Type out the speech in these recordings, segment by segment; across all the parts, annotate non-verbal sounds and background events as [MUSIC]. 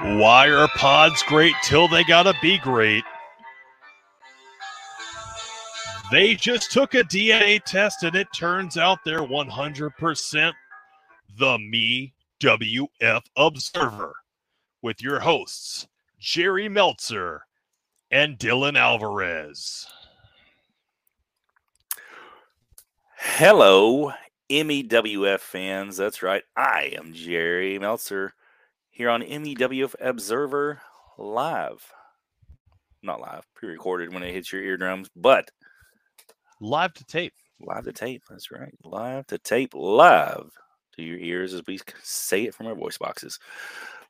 Why are pods great till they gotta be great? They just took a DNA test and it turns out they're 100% the Me WF Observer with your hosts, Jerry Meltzer and Dylan Alvarez. Hello, MEWF fans. That's right. I am Jerry Meltzer here on MEWF Observer Live. Not live, pre recorded when it hits your eardrums, but live to tape. Live to tape. That's right. Live to tape, live to your ears as we say it from our voice boxes.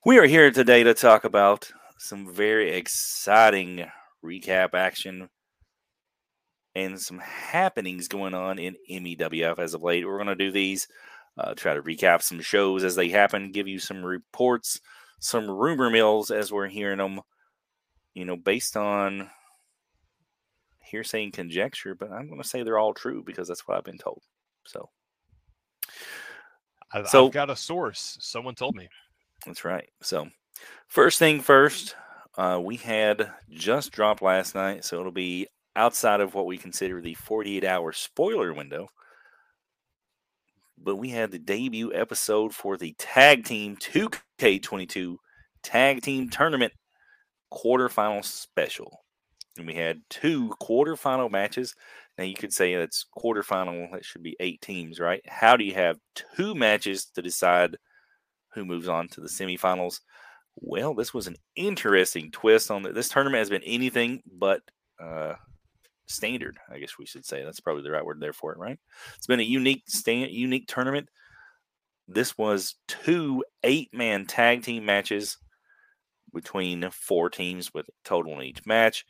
We are here today to talk about some very exciting recap action and some happenings going on in MEWF as of late. We're going to do these, uh, try to recap some shows as they happen, give you some reports, some rumor mills as we're hearing them, you know, based on hearsay and conjecture, but I'm going to say they're all true because that's what I've been told. So, I've, so, I've got a source. Someone told me. That's right. So, first thing first, uh, we had just dropped last night, so it'll be outside of what we consider the 48 hour spoiler window. But we had the debut episode for the Tag Team 2K22 Tag Team Tournament quarterfinal special. And we had two quarterfinal matches. Now you could say it's quarterfinal, that should be eight teams, right? How do you have two matches to decide who moves on to the semifinals? Well, this was an interesting twist on the, this tournament has been anything but uh, standard, I guess we should say. That's probably the right word there for it, right? It's been a unique stand, unique tournament. This was two eight-man tag team matches between four teams with total in each match.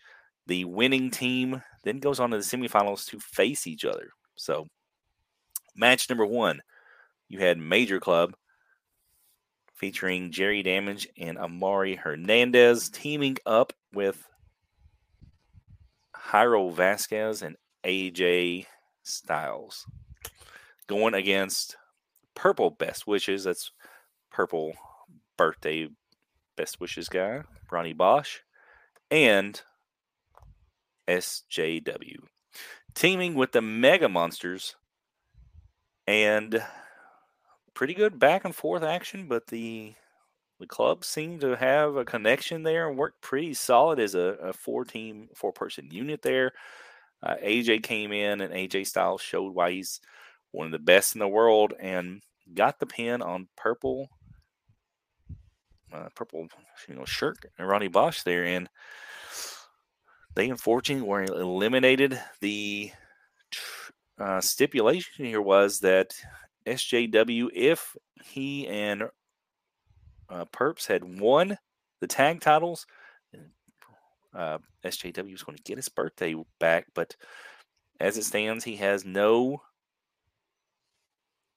The winning team then goes on to the semifinals to face each other. So, match number one, you had Major Club featuring Jerry Damage and Amari Hernandez teaming up with Jairo Vasquez and AJ Styles going against Purple Best Wishes. That's Purple birthday best wishes guy, Ronnie Bosch, and SJW. Teaming with the Mega Monsters and pretty good back and forth action, but the the club seemed to have a connection there and worked pretty solid as a, a four team, four person unit there. Uh, AJ came in and AJ Styles showed why he's one of the best in the world and got the pin on purple, uh, purple, you know, shirt and Ronnie Bosch there. And they unfortunately were eliminated. The uh, stipulation here was that SJW, if he and uh, Perps had won the tag titles. Uh, SJW was going to get his birthday back, but as it stands, he has no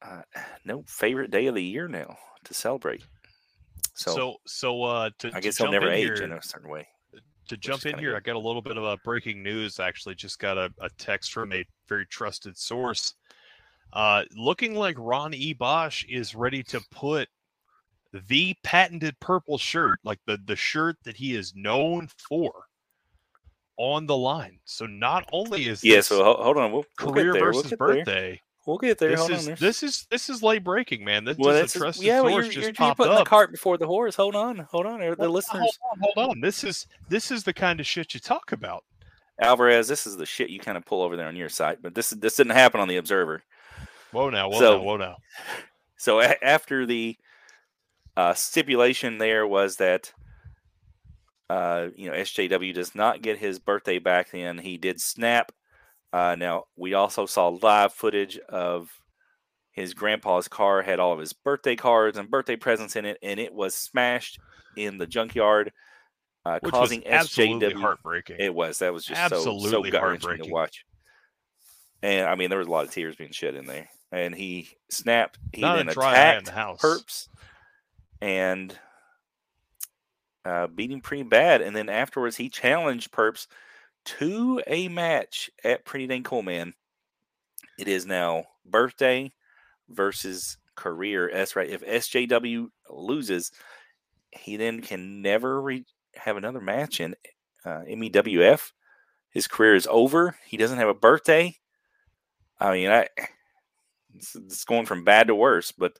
uh, [SIGHS] no favorite day of the year now to celebrate. So, so, so uh, to, I guess to he'll never age here, in a certain way. To jump in here, good. I got a little bit of a breaking news. Actually, just got a, a text from a very trusted source. Uh, looking like Ron E. Bosch is ready to put the patented purple shirt, like the the shirt that he is known for, on the line. So not only is this yeah, so hold on, we'll, career we'll versus we'll birthday. There. We'll get there. This hold is on, this is this is late breaking, man. This well, is a trusted yeah, source you're, just you're, popped you're putting up. the cart before the horse. Hold on, hold on. The well, listeners, hold on, hold on. This is this is the kind of shit you talk about. Alvarez, this is the shit you kind of pull over there on your site, but this this didn't happen on the Observer. Whoa now, whoa so, now, whoa now. [LAUGHS] So a- after the uh, stipulation there was that uh, you know SJW does not get his birthday back. Then he did snap. Uh, now we also saw live footage of his grandpa's car had all of his birthday cards and birthday presents in it, and it was smashed in the junkyard, uh, Which causing was absolutely SJW. Heartbreaking. It was. That was just absolutely so, so heartbreaking to watch. And I mean, there was a lot of tears being shed in there. And he snapped. He Not then a dry eye in attacked the house. Perps and uh, beat him pretty bad. And then afterwards, he challenged Perps to a match at Pretty Dang Cool Man. It is now birthday versus career. That's right. If SJW loses, he then can never re- have another match in uh, MEWF. His career is over. He doesn't have a birthday. I mean, I it's, it's going from bad to worse. But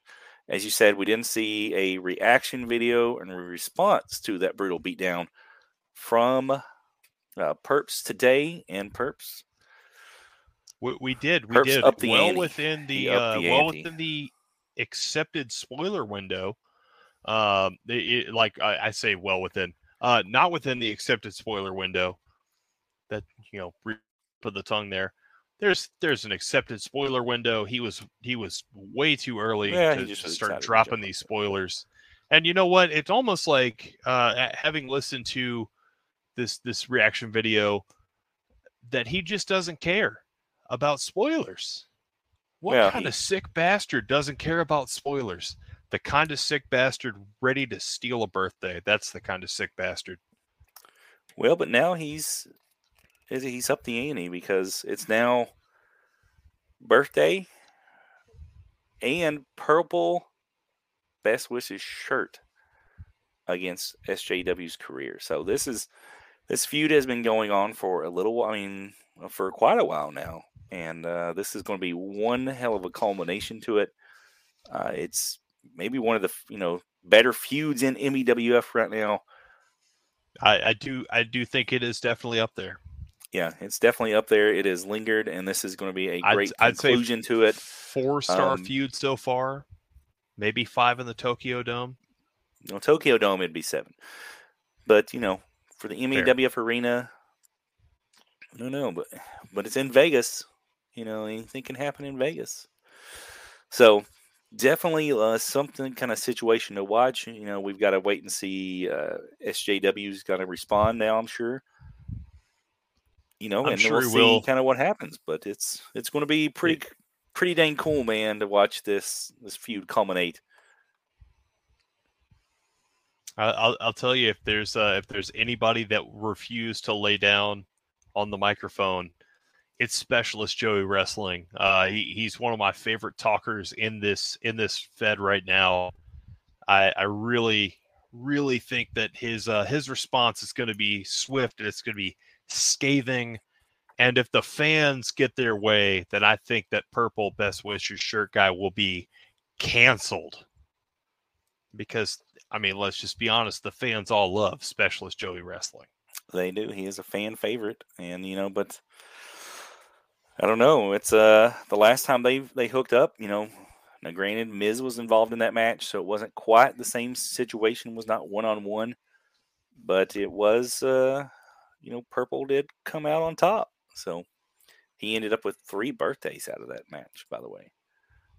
as you said, we didn't see a reaction video and response to that brutal beatdown from uh, Perps today and Perps. We, we did. We Perps did up the well ante. within the, He uh, the well ante. within the accepted spoiler window. Um, it, it- like I, I say, well within, uh, not within the accepted spoiler window. That you know, put the tongue there. There's there's an accepted spoiler window. He was he was way too early Yeah, to, start dropping these spoilers. And you know what? It's almost like uh, having listened to this this reaction video that he just doesn't care about spoilers. What Well, kind he- of sick bastard doesn't care about spoilers? The kind of sick bastard ready to steal a birthday. That's the kind of sick bastard. Well, but now he's he's up the ante because it's now birthday and purple best wishes shirt against SJW's career. So this is this feud has been going on for a little while. I mean, for quite a while now, and uh, this is going to be one hell of a culmination to it. Uh, it's maybe one of the you know better feuds in MEWF right now. I, I do I do think it is definitely up there. Yeah, it's definitely up there. It has lingered, and this is going to be a I'd- great I'd conclusion to it. Four star Um, feud so far. Maybe five in the Tokyo Dome. No, Tokyo Dome, it'd be seven. But you know, for the MEWF arena, no, don't but but it's in Vegas. You know, anything can happen in Vegas. So definitely uh, something kind of situation to watch. You know, we've got to wait and see. Uh, SJW's going to respond now. I'm sure. You know, I'm and sure we'll see will. kind of what happens. But it's it's going to be pretty pretty dang cool, man, to watch this this feud culminate. I'll I'll tell you if there's uh, if there's anybody that refused to lay down on the microphone, it's Specialist Joey Wrestling. Uh, he, he's one of my favorite talkers in this in this Fed right now. I I really really think that his uh, his response is going to be swift and it's going to be scathing. And if the fans get their way, then I think that purple best wishes shirt guy will be canceled because I mean, let's just be honest. The fans all love Specialist Joey Wrestling. They do. He is a fan favorite, and you know, but I don't know. It's uh the last time they they hooked up. You know, now granted, Miz was involved in that match, so it wasn't quite the same situation. Was not one on one, but it was. uh You know, Purple did come out on top, so he ended up with three birthdays out of that match. By the way,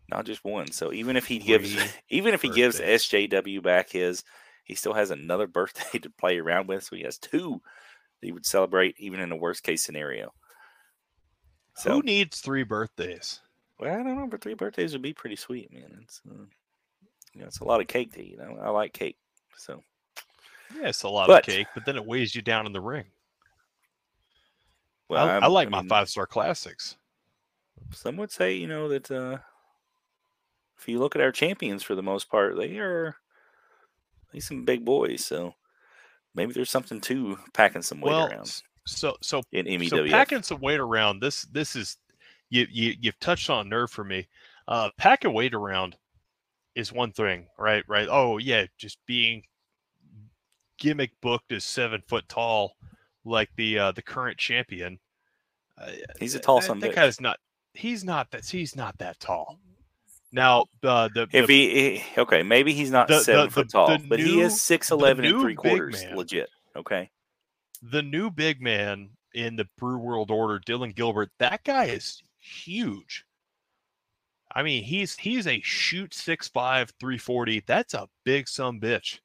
not just one. So even if he gives, Three [LAUGHS] even if he gives. SJW back his, he still has another [LAUGHS] birthday to play around with. So he has two that he would celebrate, even in a worst case scenario. So Who needs three birthdays? well, I don't know, but three birthdays would be pretty sweet, man. It's uh, you know, it's a lot of cake to eat. I, I like cake, so Yeah, it's a lot But- of cake, but then it weighs you down in the ring. Well, I, I like my mean, five star classics. Some would say, you know, that uh, if you look at our champions for the most part, they are they some big boys. So maybe there's something to packing some weight Well, around so so in E so packing some weight around. This this is you you you've touched on a nerve for me. Uh, packing weight around is one thing, right? Right. Oh yeah, just being gimmick booked as seven foot tall, like the uh, the current champion. Uh, He's a tall that, son that guy's not. He's not that. He's not that tall. Now uh, the If the, he, he- okay, maybe he's not the- seven the- foot tall, but he new- is six eleven and three quarters, man. legit. Okay, the new big man in the Brew World Order, Dylan Gilbert, that guy is huge. I mean, he's he's a shoot 6'5", 340. That's a big some bitch.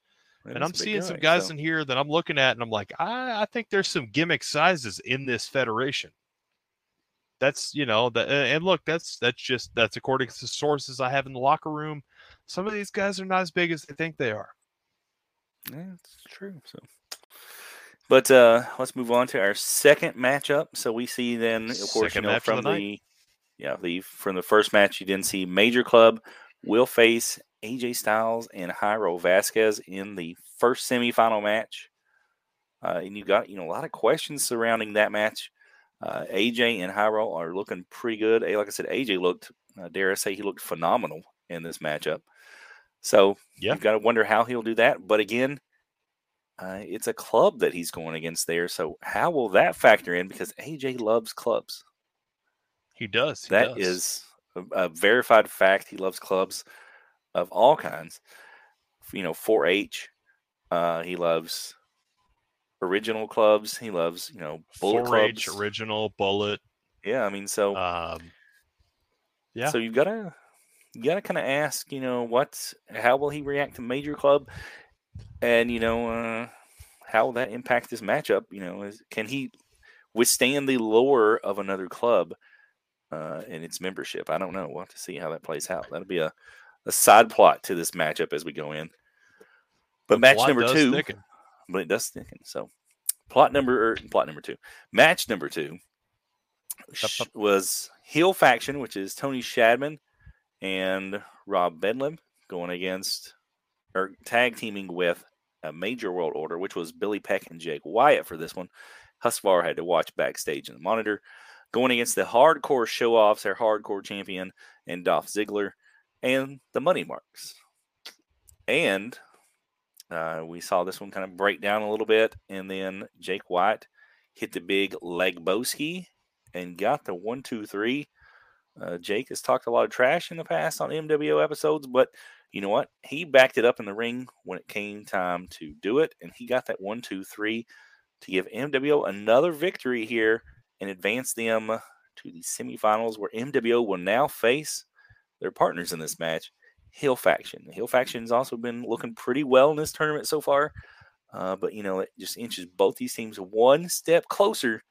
That and I'm seeing some guys so- in here that I'm looking at, and I'm like, I, I think there's some gimmick sizes in this federation. That's you know that, and look, that's that's just that's according to sources I have in the locker room. Some of these guys are not as big as they think they are. Yeah, it's true. So, but uh let's move on to our second matchup. So we see then, of course, Second you know, from the the, yeah, the from the first match, you didn't see Major Club will face AJ Styles and Jairo Vasquez in the first semifinal match. Uh, and you got you know a lot of questions surrounding that match. Uh, AJ and Jairo are looking pretty good. Like I said, AJ looked, uh, dare I say, he looked phenomenal in this matchup. So yeah. you've got to wonder how he'll do that. But again, uh, it's a club that he's going against there. So how will that factor in? Because AJ loves clubs. He does. He that does. is a, a, verified fact. He loves clubs of all kinds. You know, 4-H. Uh, he loves original clubs. He loves, you know, bullet 4-H, clubs. original, bullet. Yeah, I mean, so um, yeah. So you've got to you got to kind of ask, you know, what's how will he react to major club, and you know, uh, how will that impact this matchup? You know, is, can he withstand the lure of another club uh, and its membership? I don't know. We'll have to see how that plays out. That'll be a a side plot to this matchup as we go in. But the match number two, thicken. But it does thicken. So plot number or er, plot number two, match number two was heel faction, which is Tony Shadman and Rob Bedlam going against or tag teaming with a major world order, which was Billy Peck and Jake Wyatt for this one. Husvar had to watch backstage in the monitor. Going against the hardcore show offs, their hardcore champion, and Dolph Ziggler and the money marks. And uh, we saw this one kind of break down a little bit, and then Jake Wyatt hit the big leg boski and got the one, two, three. Uh, Jake has talked a lot of trash in the past on MWO episodes, but you know what? He backed it up in the ring when it came time to do it, and he got that one, two, three to give MWO another victory here and advance them to the semifinals, where MWO will now face their partners in this match, Heel Faction. The Heel Faction's also been looking pretty well in this tournament so far, uh, but you know it just inches both these teams one step closer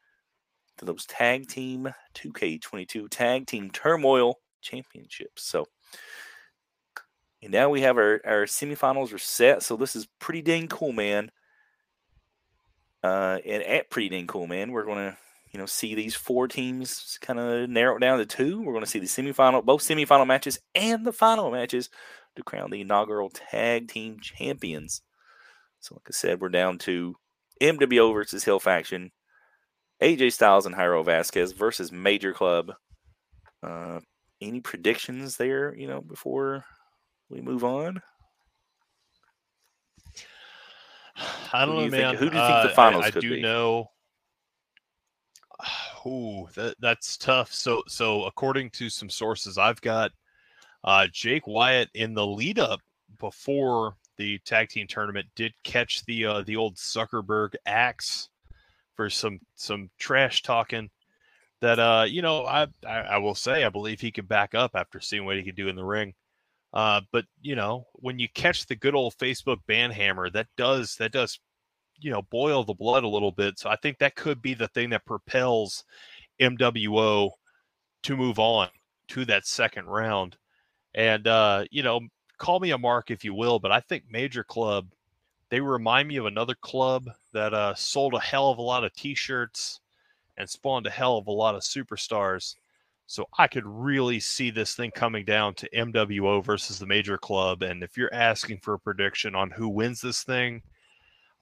to those tag team 2K22 tag team turmoil championships. So, and now we have our, our semifinals are set. So this is pretty dang cool, man. Uh, and at pretty dang cool, man, we're to you know, see these four teams kind of narrow it down to two. We're going to see the semifinal, both semifinal matches and the final matches to crown the inaugural tag team champions. So, like I said, we're down to MWO versus Heel Faction, AJ Styles and Jairo Vasquez versus Major Club. Uh, any predictions there, you know, before we move on? I don't know, man. Think, who do you think uh, the finals I, I do be? know [SIGHS] Ooh, that that's tough. So so according to some sources I've got, uh, Jake Wyatt in the lead up before the tag team tournament did catch the uh, the old Zuckerberg axe for some some trash talking that uh you know I, I, I will say I believe he could back up after seeing what he could do in the ring. Uh, but you know when you catch the good old Facebook ban hammer, that does that does you know boil the blood a little bit. So I think that could be the thing that propels MWO to move on to that second round. And uh, you know, call me a mark if you will, but I think Major Club they remind me of another club that uh, sold a hell of a lot of T-shirts and spawned a hell of a lot of superstars. So I could really see this thing coming down to MWO versus the major club. And if you're asking for a prediction on who wins this thing,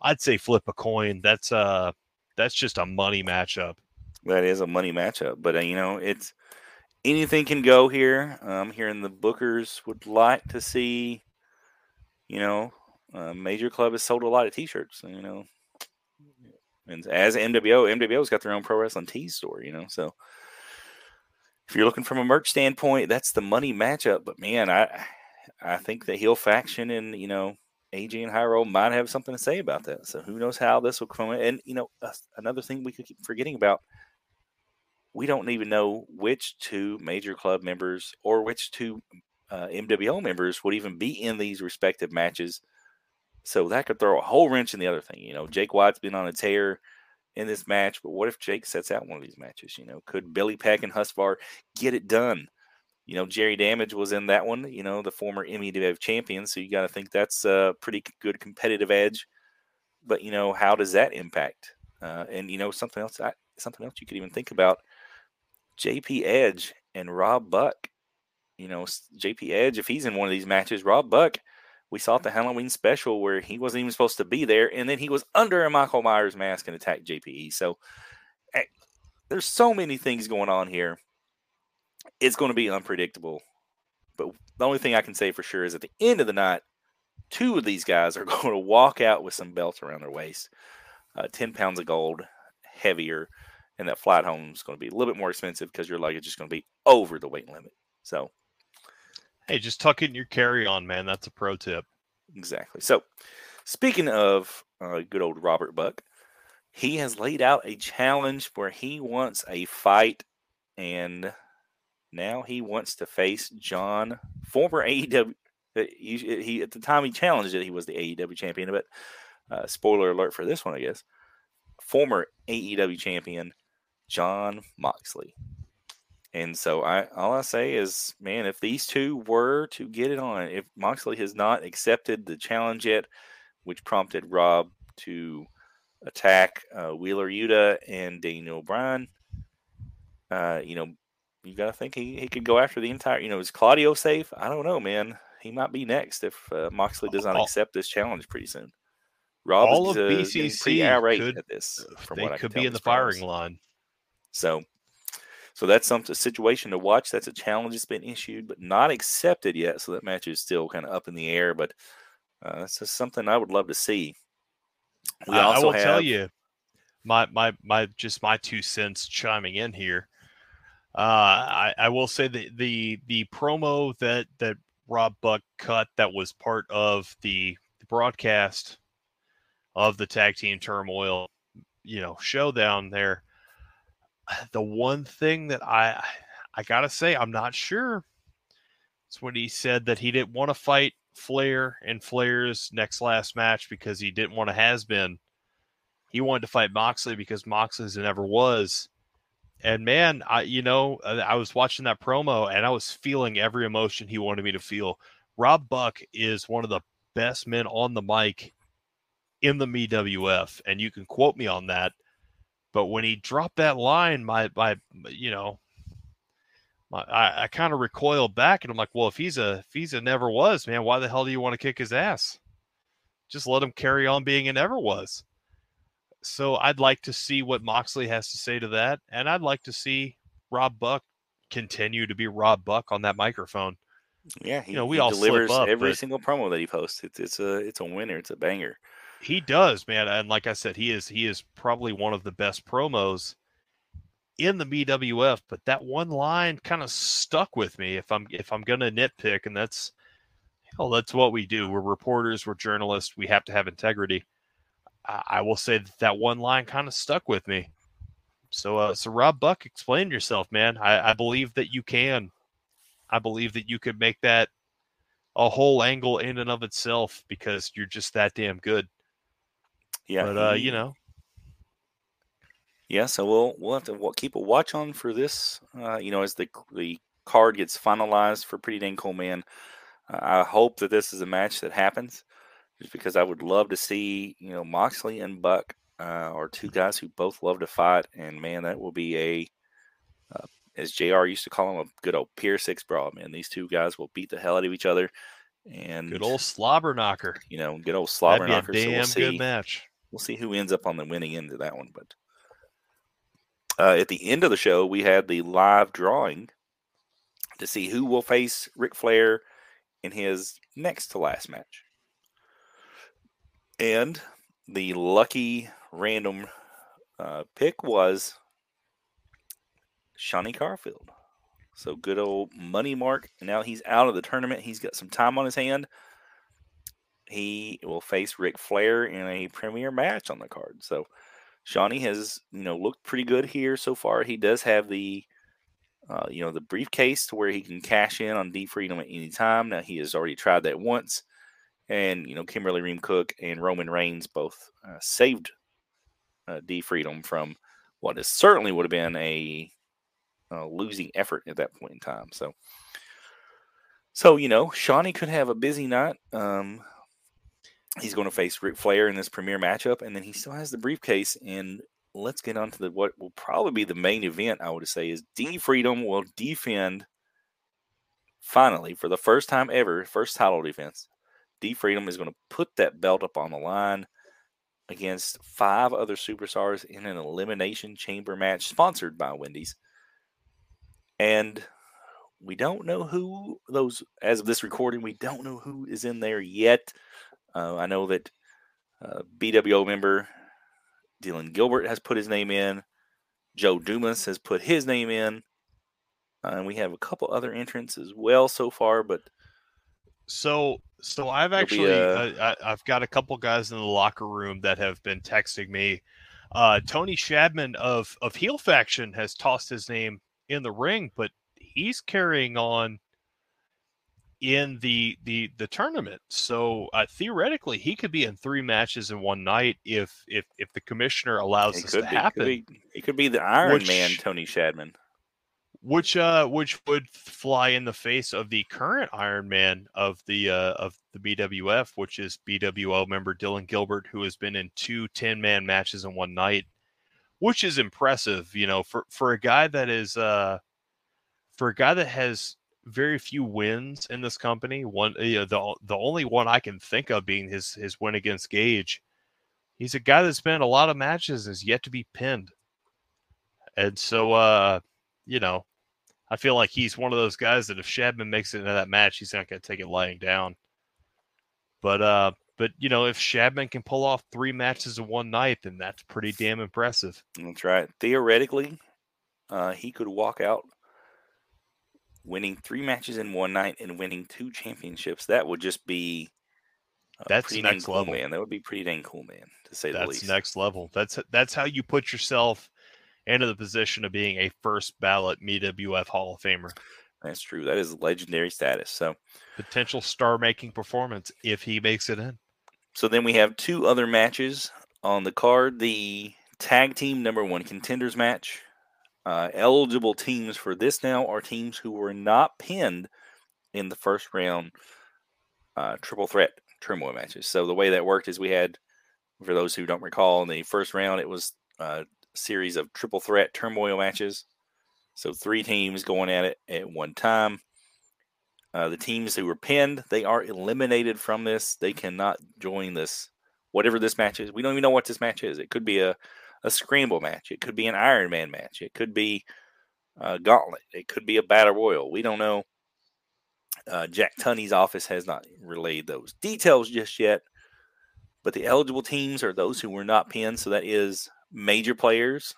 I'd say flip a coin. That's uh that's just a money matchup. That is a money matchup, but uh, you know it's anything can go here. I'm hearing the Bookers would like to see, you know, a major club has sold a lot of T-shirts. You know, and as MWO, MWO's got their own pro wrestling tees store. You know, so if you're looking from a merch standpoint, that's the money matchup. But man, I I think the heel faction and you know AJ and Jairo might have something to say about that. So who knows how this will come in. And, you know, uh, another thing we could keep forgetting about we don't even know which two major club members or which two uh, MWO members would even be in these respective matches. So that could throw a whole wrench in the other thing. You know, Jake Wyatt's been on a tear in this match, but what if Jake sets out one of these matches? You know, could Billy Peck and Husvar get it done? You know, Jerry Damage was in that one, you know, the former MEWF champion. So you got to think that's a pretty good competitive edge. But, you know, how does that impact? Uh, and, you know, something else, I, something else you could even think about JP Edge and Rob Buck you know, JP Edge, if he's in one of these matches, Rob Buck, we saw at the Halloween special where he wasn't even supposed to be there, and then he was under a Michael Myers mask and attacked JPE. So eh, there's so many things going on here. It's going to be unpredictable. But the only thing I can say for sure is at the end of the night, two of these guys are [LAUGHS] going to walk out with some belts around their waist, uh, 10 pounds of gold, heavier, and that flight home is going to be a little bit more expensive because your luggage is going to be over the weight limit. So, hey, just tuck in your carry on, man. That's a pro tip. Exactly. So, speaking of uh, good old Robert Buck, he has laid out a challenge where he wants a fight, and now he wants to face John, former AEW. Uh, he, he at the time he challenged it, he was the AEW champion. But uh, spoiler alert for this one, I guess. Former AEW champion John Moxley. And so I all I say is, man, if these two were to get it on, if Moxley has not accepted the challenge yet, which prompted Rob to attack uh, Wheeler Yuta and Daniel Bryan, uh, you know, you got to think he, he could go after the entire. You know, is Claudio safe? I don't know, man. He might be next if uh, Moxley does not accept this challenge pretty soon. Rob all is, of BCC irate could, at this. From they could be in the firing line. So, so that's some a situation to watch. That's a challenge that's been issued, but not accepted yet. So that match is still kind of up in the air. But uh, that's just something I would love to see. We I, I will have, tell you, my my my just my two cents chiming in here. Uh, I, I will say that the the promo that that Rob Buck cut that was part of the broadcast of the tag team turmoil, you know, showdown there. [SIGHS] The one thing that I I gotta say I'm not sure. It's when he said that he didn't want to fight Flair in Flair's next last match because he didn't want to has been. He wanted to fight Moxley because Moxley's never was. And man, I you know uh, I was watching that promo and I was feeling every emotion he wanted me to feel. Rob Buck is one of the best men on the mic in the MWF, and you can quote me on that. But when he dropped that line, my my you know, my, I, I kind of recoiled back, and I'm like, well, if he's a if he's a never was man, why the hell do you want to kick his ass? Just let him carry on being a never was. So I'd like to see what Moxley has to say to that, and I'd like to see Rob Buck continue to be Rob Buck on that microphone. Yeah, he, you know we all delivers up, every single promo that he posts. It's it's a it's a winner. It's a banger. He does, man, and like I said, he is he is probably one of the best promos in the BWF. But that one line kind of stuck with me. If I'm if I'm gonna nitpick, and that's hell, that's what we do. We're reporters. We're journalists. We have to have integrity. I will say that that one line kind of stuck with me. So, uh, so Rob Buck, explain yourself, man. I, I believe that you can. I believe that you could make that a whole angle in and of itself because you're just that damn good. Yeah, but uh, you know. Yeah, so we'll we'll have to keep a watch on for this. Uh, you know, as the the card gets finalized for Pretty Dang Cool Man. Uh, I hope that this is a match that happens just because I would love to see, you know, Moxley and Buck uh, are two guys who both love to fight, and man, that will be a, uh, as Jr. used to call them, a good old Pier Six brawl. Man, these two guys will beat the hell out of each other, and good old slobber knocker. You know, good old slobber knocker. Damn so we'll see, good match. We'll see who ends up on the winning end of that one, but. Uh, at the end of the show, we had the live drawing to see who will face Ric Flair in his next to last match. And the lucky random uh, pick was Shonny Carfield. So good old money mark. Now he's out of the tournament. He's got some time on his hand. He will face Ric Flair in a premier match on the card. So Shonny has, you know, looked pretty good here so far. He does have the, uh, you know, the briefcase to where he can cash in on D Freedom at any time. Now he has already tried that once and you know Kimberly Ream Cook and Roman Reigns both uh, saved uh, D Freedom from what is certainly would have been a losing effort at that point in time. So, so you know, Shonny could have a busy night. Um, he's going to face Ric Flair in this premier matchup, and then he still has the briefcase. And let's get on to the what will probably be the main event. I would say is D Freedom will defend finally, for the first time ever, first title defense, D Freedom is going to put that belt up on the line against five other superstars in an elimination chamber match sponsored by Wendy's. And we don't know who those, as of this recording, we don't know who is in there yet. Uh, I know that uh, BWO member Dylan Gilbert has put his name in. Joe Dumas has put his name in. Uh, and we have a couple other entrants as well so far, but so so I've actually uh, I, have got a couple guys in the locker room that have been texting me. Uh, Tony Shadman of of Heel Faction has tossed his name in the ring, but he's carrying on in the the the tournament. So uh, theoretically, he could be in three matches in one night if if if the commissioner allows this to be, happen. Could be, he could be the Iron which, Man, Tony Shadman. Which uh which would fly in the face of the current Iron Man of the uh of the BWF, which is BWO member Dylan Gilbert, who has been in two 10 man matches in one night, which is impressive, you know, for for a guy that is uh for a guy that has very few wins in this company. One, you know, the the only one I can think of being his his win against Gage. He's a guy that's been a lot of matches and is yet to be pinned. And so, uh, you know, I feel like he's one of those guys that if Shadman makes it into that match, he's not going to take it lying down. But, uh, but you know, if Shadman can pull off three matches in one night, then that's pretty damn impressive. That's right. Theoretically, uh, he could walk out winning three matches in one night and winning two championships, that would just be that's next cool, level, man. That would be pretty dang cool, man, to say that's the least. That's next level. That's that's how you put yourself into the position of being a first ballot MWF Hall of Famer. That's true. That is legendary status. So potential star making performance if he makes it in. So then we have two other matches on the card. The tag team number one contenders match uh, eligible teams for this now are teams who were not pinned in the first round uh, triple threat turmoil matches. So the way that worked is we had, for those who don't recall, in the first round it was a series of triple threat turmoil matches. So three teams going at it at one time. Uh, the teams who were pinned, they are eliminated from this. They cannot join this, whatever this match is. We don't even know what this match is. It could be a a scramble match. It could be an Iron Man match. It could be a gauntlet. It could be a battle royal. We don't know. Uh, Jack Tunney's office has not relayed those details just yet. But the eligible teams are those who were not pinned. So that is major players,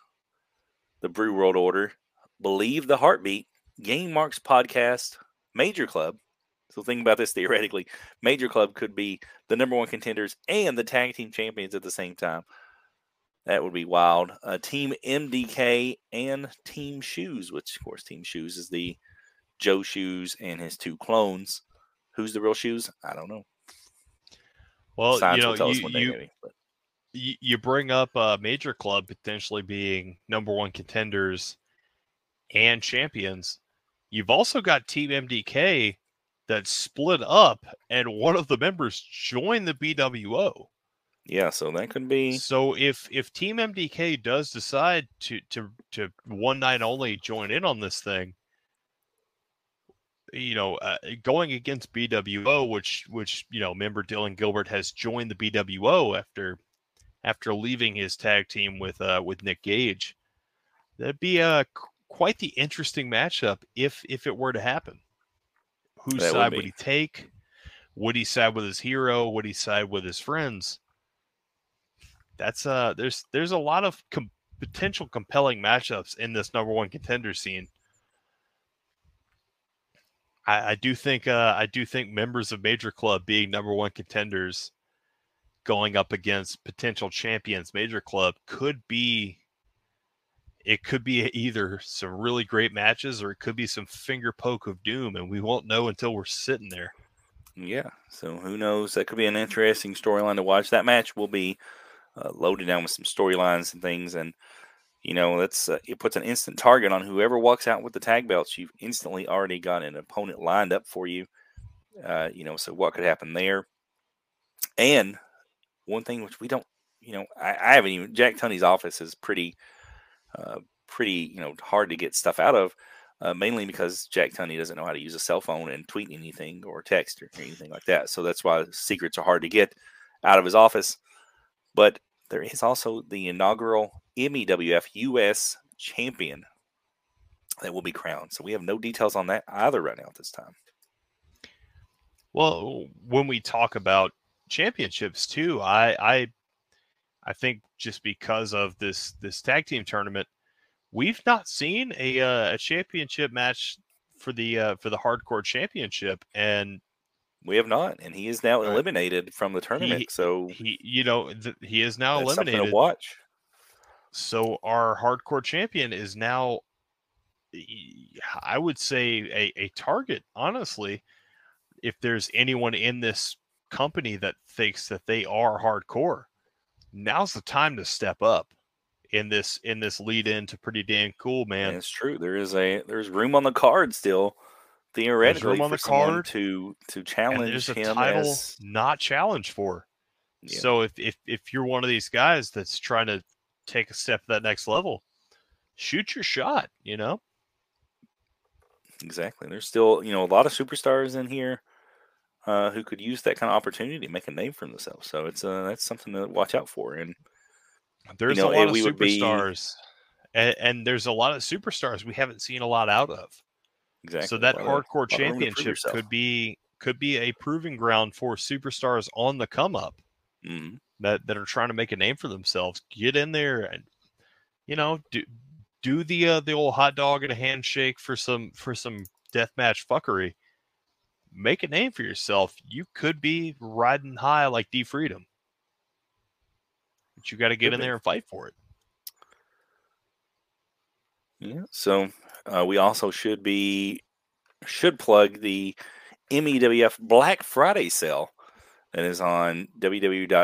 the Brew World Order, Believe the Heartbeat, Game Marks Podcast, Major Club. So think about this [LAUGHS] theoretically. Major Club could be the number one contenders and the tag team champions at the same time. That would be wild. Uh, Team MDK and Team Shoes, which of course Team Shoes is the Joe Shoes and his two clones. Who's the real Shoes? I don't know. Well, Science you know, you, you, you, bring up a major club potentially being number one contenders and champions. You've also got Team MDK that split up, and one of the members joined the BWO. Yeah, so that could be. So if if Team MDK does decide to to to one night only join in on this thing, you know, uh, going against BWO, which which you know, member Dylan Gilbert has joined the BWO after after leaving his tag team with uh with Nick Gage, that'd be a uh, quite the interesting matchup if if it were to happen. Whose that side would, would he take? Would he side with his hero? Would he side with his friends? that's uh there's there's a lot of com- potential compelling matchups in this number one contender scene. I, I do think uh, I do think members of Major Club being number one contenders going up against potential champions Major Club could be it could be either some really great matches or it could be some finger poke of doom and we won't know until we're sitting there. Yeah, so who knows? That could be an interesting storyline to watch. That match will be uh, loaded down with some storylines and things. And, you know, that's uh, it puts an instant target on whoever walks out with the tag belts. You've instantly already got an opponent lined up for you. Uh, you know, so what could happen there? And one thing which we don't, you know, I, I haven't even, Jack Tunney's office is pretty, uh, pretty, you know, hard to get stuff out of. uh, mainly because Jack Tunney doesn't know how to use a cell phone and tweet anything or text or anything like that. So that's why secrets are hard to get out of his office. But there is also the inaugural MEWF US champion that will be crowned. So we have no details on that either right now at this time. Well, when we talk about championships too, I I I think just because of this this tag team tournament, we've not seen a uh, a championship match for the uh, for the hardcore championship, and we have not, and he is now eliminated from the tournament. He, so he, you know, th- he is now eliminated. To watch. So our hardcore champion is now, I would say, a, a target. Honestly, if there's anyone in this company that thinks that they are hardcore, now's the time to step up in this in this lead in to pretty damn cool, man. It's true. There is a there's room on the card still. Theoretically, room on the card to to challenge there's a title as... not challenged for. Yeah. So if, if if you're one of these guys that's trying to take a step to that next level, shoot your shot. You know. Exactly. There's still you know a lot of superstars in here. Uh, who could use that kind of opportunity to make a name for themselves. So it's uh, that's something to watch out for. And there's you know, a lot of superstars, be... and, and, there's a lot of superstars we haven't seen a lot out of. Exactly. So that hardcore championship could be could be a proving ground for superstars on the come up mm-hmm. that that are trying to make a name for themselves. Get in there and you know do do the uh, the old hot dog and a handshake for some for some death match fuckery. Make a name for yourself. You could be riding high like D Freedom but you got to get in there and fight for it. Yeah. So uh, we also should be should plug the MEWF Black Friday sale that is on www.me-wf.com.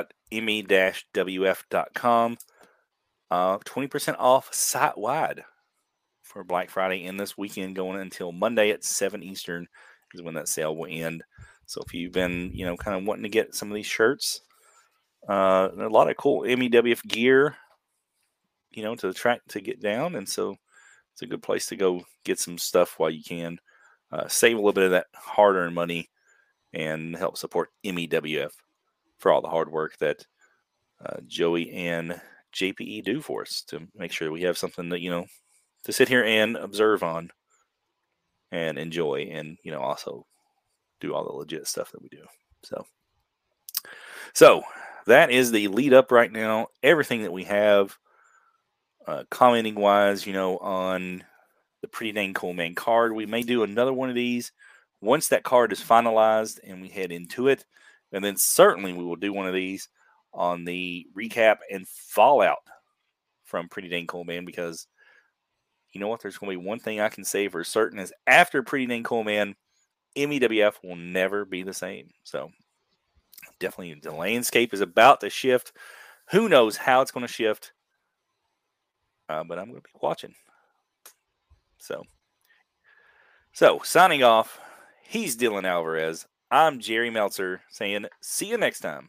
Uh, 20% off site wide for Black Friday and this weekend going until Monday at 7 Eastern is when that sale will end. So if you've been, you know, kind of wanting to get some of these shirts, uh, a lot of cool MEWF gear, you know, to the track to get down, and so it's a good place to go get some stuff while you can. Uh, save a little bit of that hard-earned money and help support MEWF for all the hard work that uh, Joey and JPE do for us to make sure we have something that you know to sit here and observe on and enjoy, and you know also do all the legit stuff that we do. So, so that is the lead up right now. Everything that we have, uh, commenting wise, you know, on the pretty dang cool man card. We may do another one of these once that card is finalized and we head into it. And then certainly we will do one of these on the recap and fallout from Pretty Dang Cool Man because you know what? There's going to be one thing I can say for certain is after Pretty Dang Cool Man, MEWF will never be the same. So definitely the landscape is about to shift. Who knows how it's going to shift? Uh, but I'm going to be watching. So, so signing off. He's Dylan Alvarez. I'm Jerry Meltzer saying, see you next time.